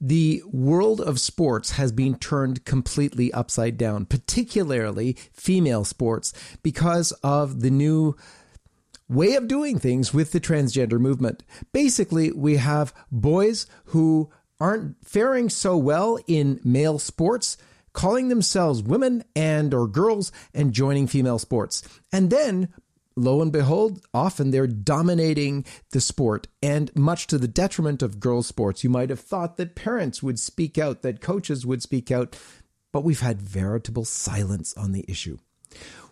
the world of sports has been turned completely upside down, particularly female sports, because of the new way of doing things with the transgender movement. Basically, we have boys who aren't faring so well in male sports calling themselves women and or girls and joining female sports. And then lo and behold, often they're dominating the sport, and much to the detriment of girls' sports. You might have thought that parents would speak out, that coaches would speak out, but we've had veritable silence on the issue.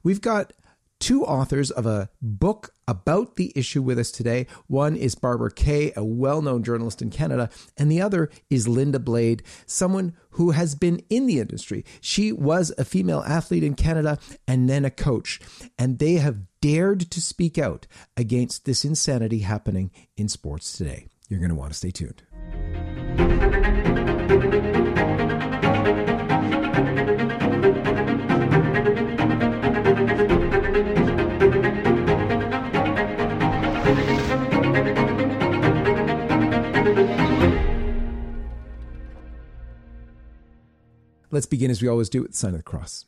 We've got two authors of a book about the issue with us today. One is Barbara Kay, a well known journalist in Canada, and the other is Linda Blade, someone who has been in the industry. She was a female athlete in Canada and then a coach, and they have dared to speak out against this insanity happening in sports today. You're going to want to stay tuned. Let's begin as we always do with the sign of the cross.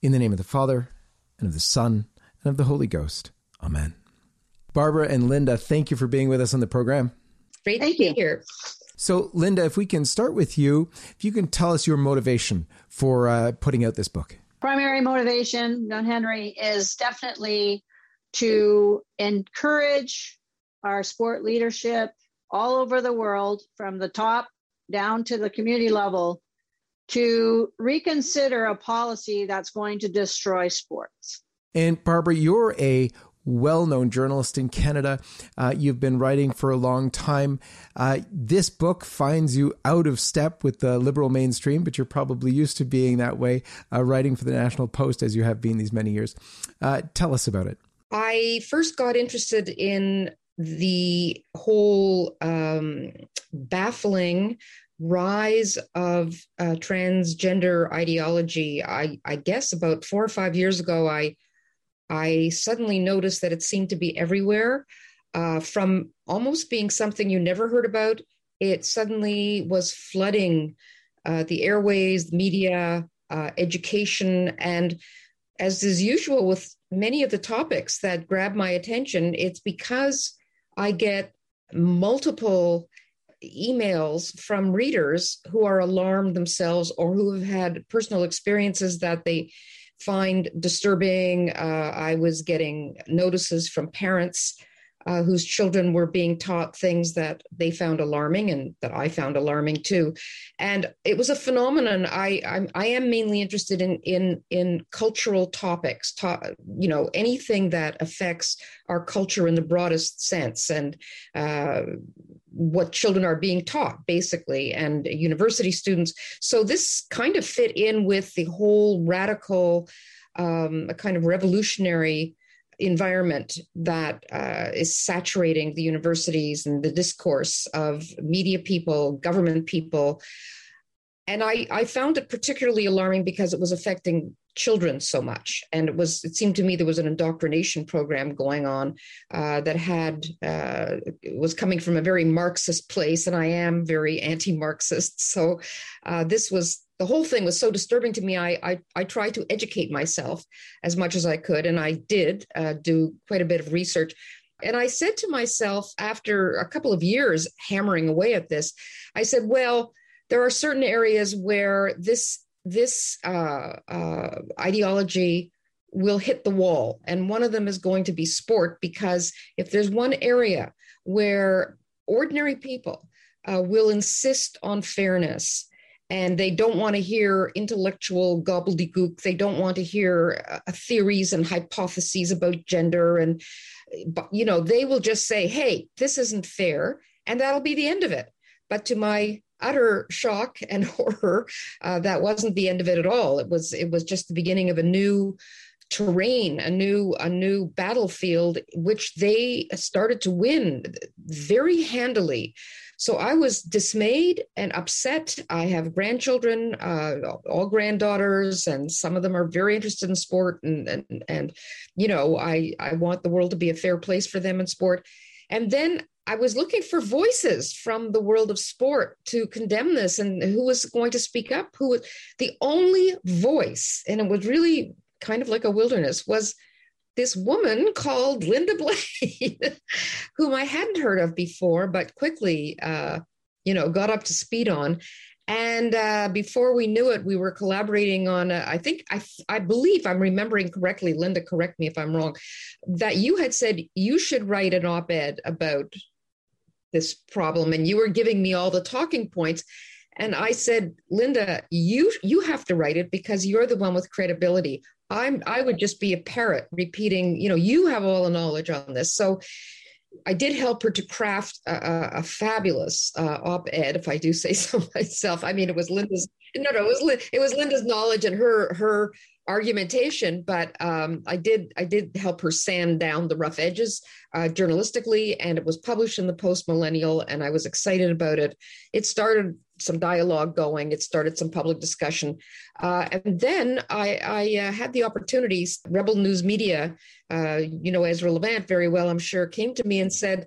In the name of the Father, and of the Son, and of the Holy Ghost. Amen. Barbara and Linda, thank you for being with us on the program. Great thank to be here. So, Linda, if we can start with you, if you can tell us your motivation for uh, putting out this book. Primary motivation, John Henry, is definitely to encourage our sport leadership all over the world, from the top down to the community level, to reconsider a policy that's going to destroy sports. And Barbara, you're a well known journalist in Canada. Uh, you've been writing for a long time. Uh, this book finds you out of step with the liberal mainstream, but you're probably used to being that way, uh, writing for the National Post as you have been these many years. Uh, tell us about it. I first got interested in the whole um, baffling rise of uh, transgender ideology, I, I guess about four or five years ago, I I suddenly noticed that it seemed to be everywhere. Uh, from almost being something you never heard about, it suddenly was flooding uh, the airways, the media, uh, education, and as is usual with many of the topics that grab my attention, it's because I get multiple emails from readers who are alarmed themselves or who have had personal experiences that they find disturbing. Uh, I was getting notices from parents uh, whose children were being taught things that they found alarming and that I found alarming too. And it was a phenomenon. I I'm, I am mainly interested in in in cultural topics, to, you know, anything that affects our culture in the broadest sense. And uh, what children are being taught basically and university students so this kind of fit in with the whole radical um, a kind of revolutionary environment that uh, is saturating the universities and the discourse of media people government people. And I, I found it particularly alarming because it was affecting children so much. And it was it seemed to me there was an indoctrination program going on uh, that had uh, was coming from a very marxist place. And i am very anti-marxist. So uh, this was the whole thing was so disturbing to me i i, I tried to educate myself as much as i could and i did uh, do quite a bit of research and i said to myself after a couple of years hammering away at this i said well there are certain areas where this this uh, uh, ideology will hit the wall. And one of them is going to be sport, because if there's one area where ordinary people uh, will insist on fairness and they don't want to hear intellectual gobbledygook, they don't want to hear uh, theories and hypotheses about gender. And, you know, they will just say, hey, this isn't fair. And that'll be the end of it. But to my utter shock and horror uh, that wasn't the end of it at all it was it was just the beginning of a new terrain a new a new battlefield which they started to win very handily so i was dismayed and upset i have grandchildren uh, all granddaughters and some of them are very interested in sport and, and and you know i i want the world to be a fair place for them in sport and then I was looking for voices from the world of sport to condemn this and who was going to speak up. Who was the only voice, and it was really kind of like a wilderness, was this woman called Linda Blade, whom I hadn't heard of before, but quickly, uh, you know, got up to speed on. And uh, before we knew it, we were collaborating on. A, I think I, I believe I'm remembering correctly. Linda, correct me if I'm wrong. That you had said you should write an op-ed about this problem and you were giving me all the talking points and i said linda you you have to write it because you're the one with credibility i'm i would just be a parrot repeating you know you have all the knowledge on this so I did help her to craft a, a fabulous uh, op-ed, if I do say so myself. I mean, it was Linda's no, no, it was it was Linda's knowledge and her her argumentation, but um, I did I did help her sand down the rough edges uh, journalistically, and it was published in the Post Millennial, and I was excited about it. It started some dialogue going. It started some public discussion, uh, and then I, I uh, had the opportunities. Rebel News Media, uh, you know Ezra Levant very well, I'm sure, came to me and said,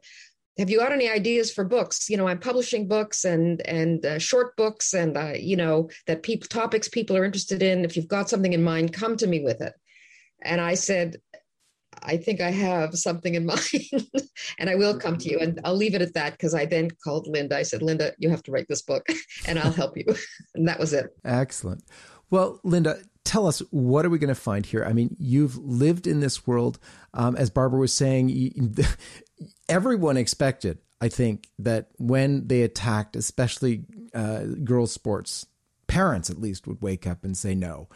have you got any ideas for books you know i'm publishing books and and uh, short books and uh, you know that people topics people are interested in if you've got something in mind come to me with it and i said i think i have something in mind and i will come to you and i'll leave it at that because i then called linda. I said linda you have to write this book and i'll help you. And that was it. Excellent. Well linda tell us what are we going to find here? I mean you've lived in this world um, as barbara was saying everyone expected, I think, that when they attacked, especially uh, girls' sports, parents at least would wake up and say no.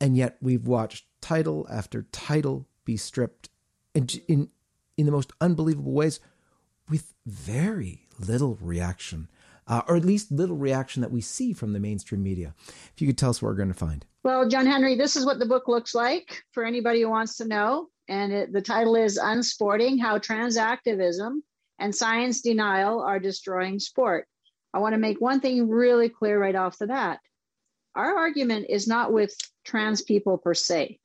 And yet we've watched title after title be stripped in, in, in the most unbelievable ways with very little reaction. Uh, or at least little reaction that we see from the mainstream media. If you could tell us what we're going to find. Well, John Henry, this is what the book looks like for anybody who wants to know and it, the title is Unsporting How Transactivism and Science Denial Are Destroying Sport. I want to make one thing really clear right off the bat. Our argument is not with trans people per se.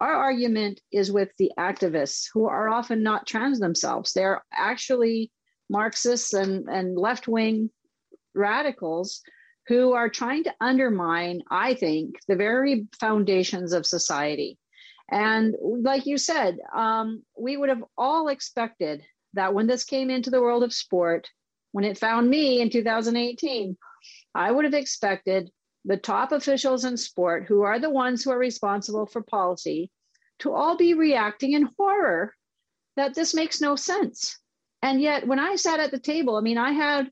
Our argument is with the activists who are often not trans themselves. They're actually Marxists and, and left wing radicals who are trying to undermine, I think, the very foundations of society. And like you said, um, we would have all expected that when this came into the world of sport, when it found me in 2018, I would have expected the top officials in sport, who are the ones who are responsible for policy, to all be reacting in horror that this makes no sense. And yet, when I sat at the table, I mean, I had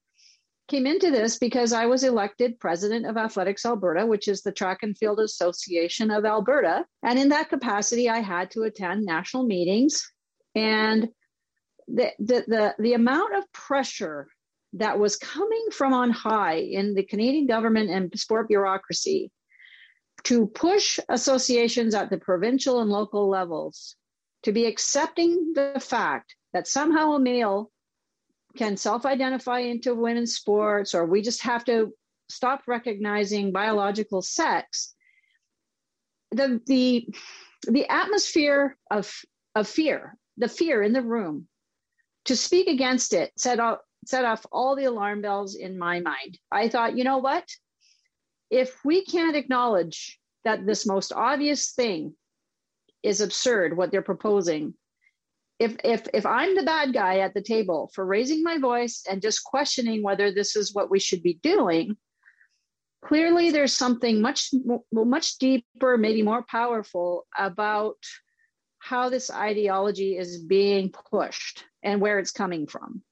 came into this because I was elected president of Athletics Alberta, which is the Track and Field Association of Alberta. And in that capacity, I had to attend national meetings. And the, the, the, the amount of pressure that was coming from on high in the Canadian government and sport bureaucracy to push associations at the provincial and local levels to be accepting the fact that somehow a male can self-identify into women's sports or we just have to stop recognizing biological sex. The the the atmosphere of of fear the fear in the room to speak against it said, off set off all the alarm bells in my mind. I thought you know what? If we can't acknowledge that this most obvious thing is absurd what they're proposing if if if i'm the bad guy at the table for raising my voice and just questioning whether this is what we should be doing clearly there's something much much deeper maybe more powerful about how this ideology is being pushed and where it's coming from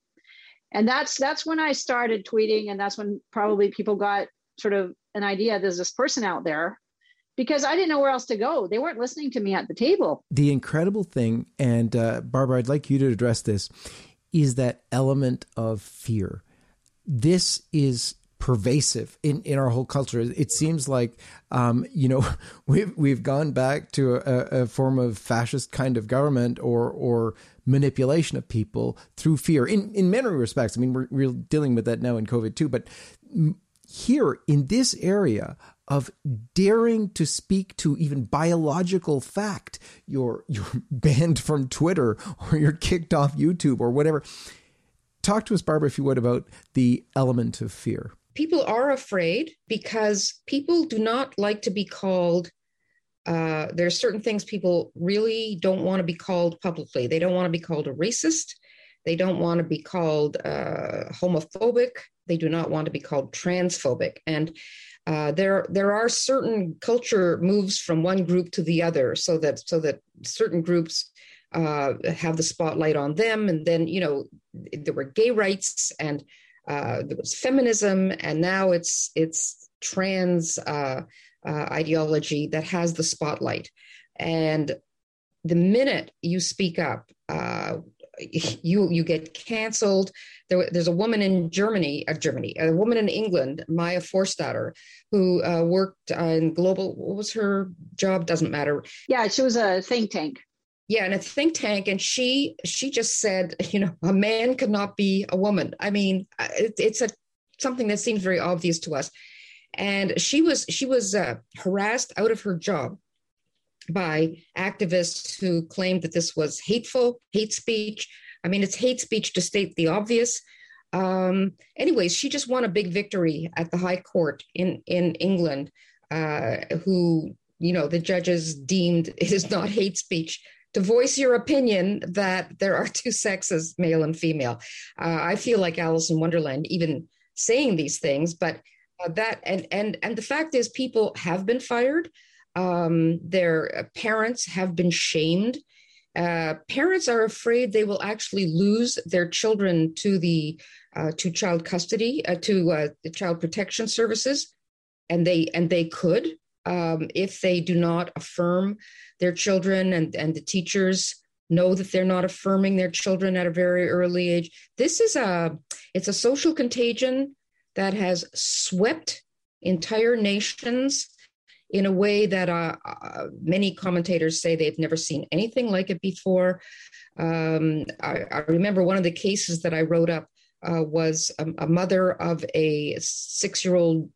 and that's that's when i started tweeting and that's when probably people got sort of an idea there's this person out there because I didn't know where else to go. They weren't listening to me at the table. The incredible thing, and uh, Barbara, I'd like you to address this, is that element of fear. This is pervasive in, in our whole culture. It seems like, um, you know, we've, we've gone back to a, a, form of fascist kind of government or, or manipulation of people through fear in, in many respects. I mean, we're, we're dealing with that now in COVID too, but here in this area of daring to speak to even biological fact, you're you're banned from Twitter or you're kicked off YouTube or whatever. Talk to us, Barbara, if you would, about the element of fear. People are afraid because people do not like to be called. Uh, there are certain things people really don't want to be called publicly. They don't want to be called a racist. They don't want to be called uh, homophobic. They do not want to be called transphobic. And uh, there there are certain culture moves from one group to the other, so that so that certain groups uh, have the spotlight on them, and then you know there were gay rights and uh, there was feminism, and now it's it's trans uh, ideology that has the spotlight, and the minute you speak up, uh, you you get canceled. There, there's a woman in Germany, uh, Germany, a woman in England, Maya Forstater, who uh, worked in global. What was her job? Doesn't matter. Yeah, she was a think tank. Yeah, in a think tank, and she she just said, you know, a man could not be a woman. I mean, uh, it, it's a something that seems very obvious to us. And she was she was uh, harassed out of her job by activists who claimed that this was hateful, hate speech. I mean, it's hate speech to state the obvious. Um, anyways, she just won a big victory at the High Court in in England, uh, who you know the judges deemed it is not hate speech to voice your opinion that there are two sexes, male and female. Uh, I feel like Alice in Wonderland even saying these things, but uh, that and and and the fact is, people have been fired. Um, their uh, parents have been shamed. Uh, parents are afraid they will actually lose their children to the uh, to child custody uh, to uh, the child protection services, and they and they could um, if they do not affirm their children and and the teachers know that they're not affirming their children at a very early age. This is a it's a social contagion that has swept entire nations in a way that uh, uh, many commentators say they've never seen anything like it before. Um, I, I, remember one of the cases that I wrote up uh, was a, a, mother of a six year old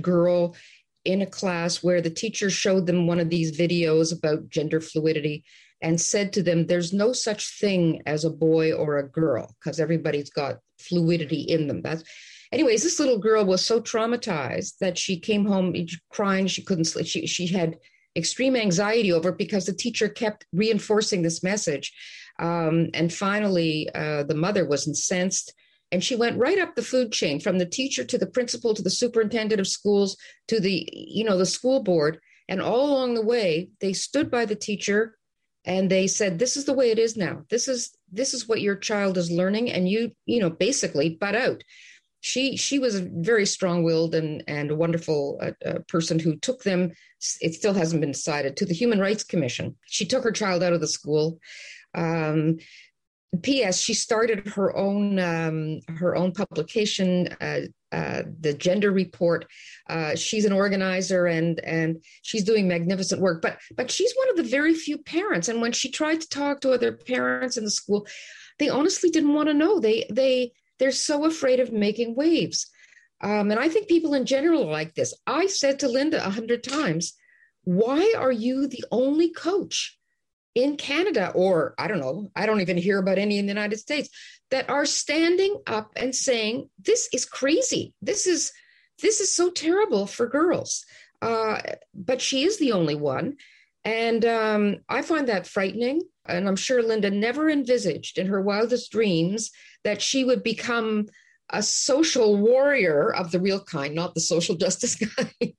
girl in a class where the teacher showed them one of these videos about gender fluidity and said to them, There's no such thing as a boy or a girl because everybody's got fluidity in them. That's anyways, this little girl was so traumatized that she came home crying. She couldn't sleep. She, she had extreme anxiety over it because the teacher kept reinforcing this message. Um, and finally, uh, the mother was incensed and she went right up the food chain from the teacher to the principal to the superintendent of schools to the you know the school board and all along the way they stood by the teacher and they said this is the way it is now this is this is what your child is learning and you you know basically butt out she she was a very strong-willed and and a wonderful uh, uh, person who took them it still hasn't been decided to the human rights commission. She took her child out of the school. Um, ps she started her own um, her own publication uh, uh, the gender report. Uh, she's an organizer and and she's doing magnificent work but but she's one of the very few parents and when she tried to talk to other parents in the school they honestly didn't want to know. They they they're so afraid of making waves. Um, and I think people in general are like this. I said to Linda a hundred times, why are you the only coach in Canada, or I don't know, I don't even hear about any in the United States that are standing up and saying, this is crazy. This is this is so terrible for girls. Uh, but she is the only one. And um, I find that frightening. And I'm sure Linda never envisaged in her wildest dreams that she would become a social warrior of the real kind, not the social justice guy,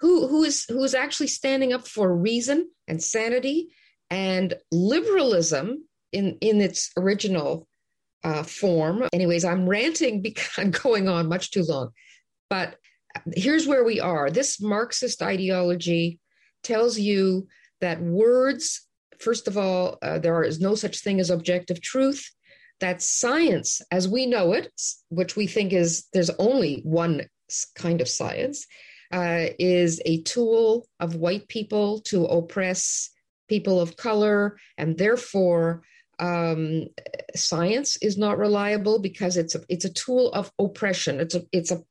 who, who is who is actually standing up for reason and sanity and liberalism in in its original uh, form. Anyways, I'm ranting because I'm going on much too long, but here's where we are. This Marxist ideology tells you that words, first of all, uh, there is no such thing as objective truth. That science, as we know it, which we think is there's only one kind of science, uh, is a tool of white people to oppress people of color, and therefore um, science is not reliable because it's a it's a tool of oppression. It's a it's a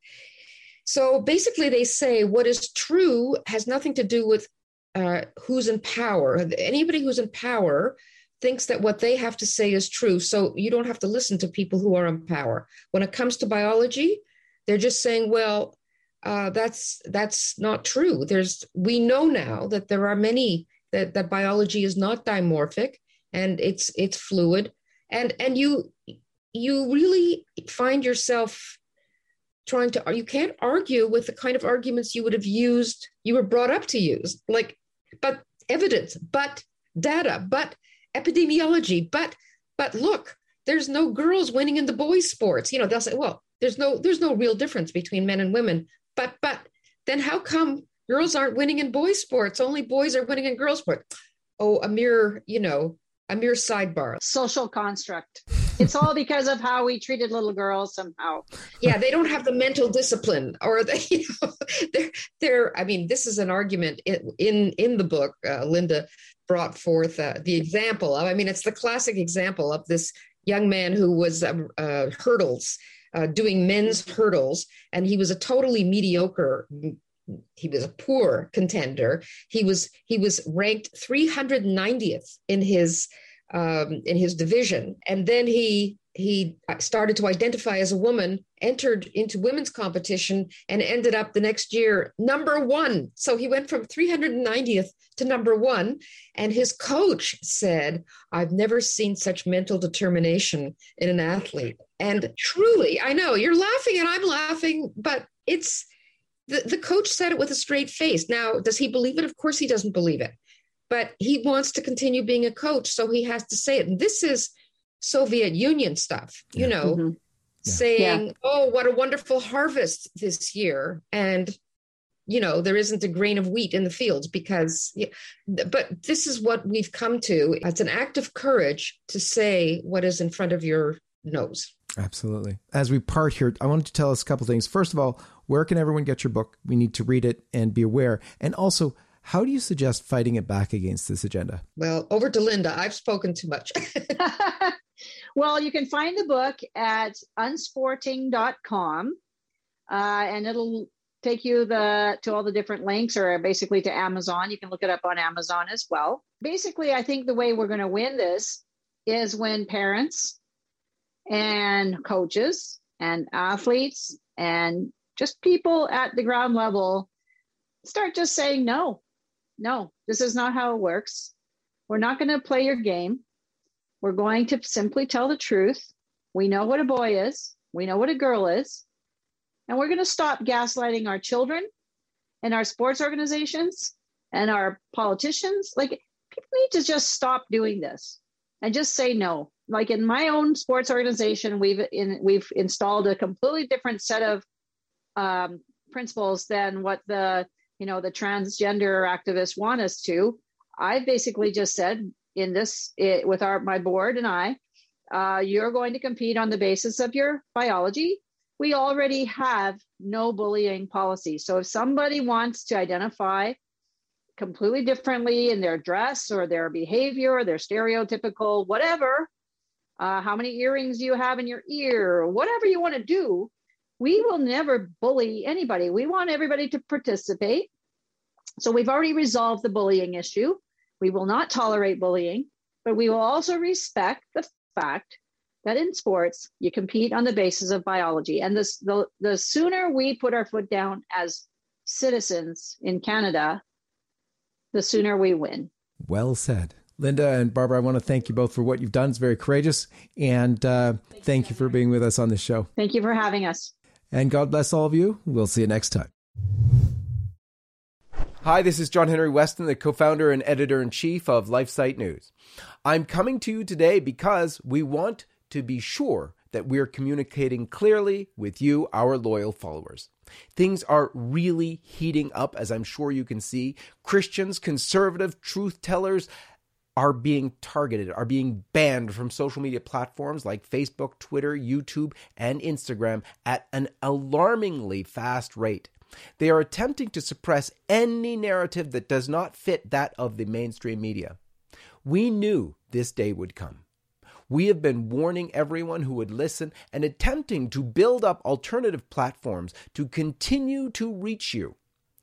so basically they say what is true has nothing to do with uh, who's in power. Anybody who's in power thinks that what they have to say is true. So you don't have to listen to people who are in power. When it comes to biology, they're just saying, well, uh, that's that's not true. There's we know now that there are many that, that biology is not dimorphic and it's it's fluid and and you you really find yourself trying to you can't argue with the kind of arguments you would have used you were brought up to use like but evidence but data but epidemiology but but look there's no girls winning in the boys sports. You know they'll say well there's no there's no real difference between men and women. But but then how come girls aren't winning in boys sports? Only boys are winning in girls sports. Oh a mere you know a mere sidebar. Social construct it's all because of how we treated little girls somehow yeah they don't have the mental discipline or the you know they're they're i mean this is an argument in in, in the book uh, linda brought forth uh, the example of i mean it's the classic example of this young man who was uh, uh hurdles uh, doing men's hurdles and he was a totally mediocre he was a poor contender. He was he was ranked 390th in his um, in his division, and then he he started to identify as a woman, entered into women's competition, and ended up the next year number one. So he went from 390th to number one. And his coach said, I've never seen such mental determination in an athlete. And truly, I know you're laughing and I'm laughing, but it's the, the coach said it with a straight face. Now, does he believe it? Of course he doesn't believe it. But he wants to continue being a coach, so he has to say it. And this is Soviet Union stuff, you yeah. know, mm-hmm. yeah. saying, yeah. oh, what a wonderful harvest this year. And, you know, there isn't a grain of wheat in the fields because, but this is what we've come to. It's an act of courage to say what is in front of your nose. Absolutely. As we part here, I wanted to tell us a couple things. First of all, where can everyone get your book? We need to read it and be aware. And also, how do you suggest fighting it back against this agenda? Well, over to Linda. I've spoken too much. well, you can find the book at unsporting.com uh, and it'll take you the to all the different links or basically to Amazon. You can look it up on Amazon as well. Basically, I think the way we're going to win this is when parents and coaches and athletes and just people at the ground level start just saying no no this is not how it works. We're not going to play your game. We're going to simply tell the truth. We know what a boy is. We know what a girl is. And we're going to stop gaslighting our children and our sports organizations and our politicians. Like people need to just stop doing this and just say no. Like in my own sports organization we've in we've installed a completely different set of um, principles than what the you know the transgender activists want us to. I basically just said in this it, with our my board and i uh, you're going to compete on the basis of your biology. We already have no bullying policy. So if somebody wants to identify completely differently in their dress or their behavior or their stereotypical whatever uh, how many earrings you have in your ear whatever you want to do we will never bully anybody. We want everybody to participate. So we've already resolved the bullying issue. We will not tolerate bullying, but we will also respect the fact that in sports you compete on the basis of biology. And this, the, the sooner we put our foot down as citizens in Canada, the sooner we win. Well said. Linda and Barbara, I want to thank you both for what you've done. It's very courageous. And uh, thank you for being with us on this show. Thank you for having us. And God bless all of you. We'll see you next time. Hi, this is John Henry Westen, the co founder and editor in chief of LifeSite News. I'm coming to you today because we want to be sure that we're communicating clearly with you, our loyal followers. Things are really heating up, as I'm sure you can see. Christians, conservative truth tellers, are being targeted, are being banned from social media platforms like Facebook, Twitter, YouTube, and Instagram at an alarmingly fast rate. They are attempting to suppress any narrative that does not fit that of the mainstream media. We knew this day would come. We have been warning everyone who would listen and attempting to build up alternative platforms to continue to reach you.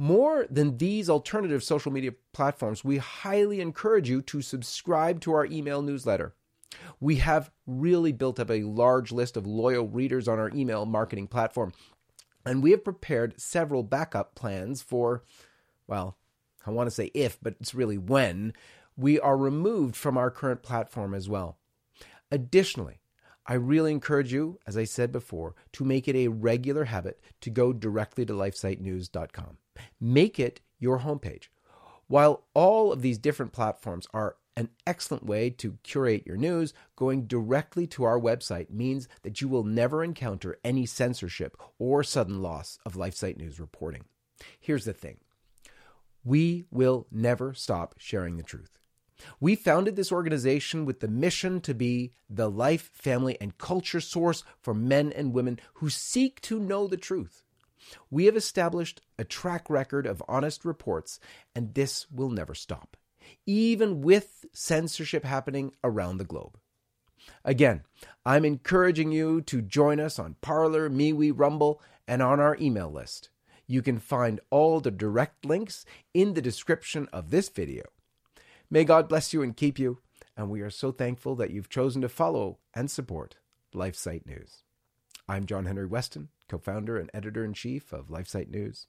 More than these alternative social media platforms, we highly encourage you to subscribe to our email newsletter. We have really built up a large list of loyal readers on our email marketing platform, and we have prepared several backup plans for, well, I want to say if, but it's really when, we are removed from our current platform as well. Additionally, I really encourage you, as I said before, to make it a regular habit to go directly to lifesitenews.com. Make it your homepage. While all of these different platforms are an excellent way to curate your news, going directly to our website means that you will never encounter any censorship or sudden loss of LifeSite News reporting. Here's the thing we will never stop sharing the truth. We founded this organization with the mission to be the life, family, and culture source for men and women who seek to know the truth. We have established a track record of honest reports, and this will never stop, even with censorship happening around the globe. Again, I'm encouraging you to join us on Parler, MeWe, Rumble, and on our email list. You can find all the direct links in the description of this video. May God bless you and keep you, and we are so thankful that you've chosen to follow and support LifeSite News. I'm John Henry Westen, co founder and editor in chief of LifeSite News.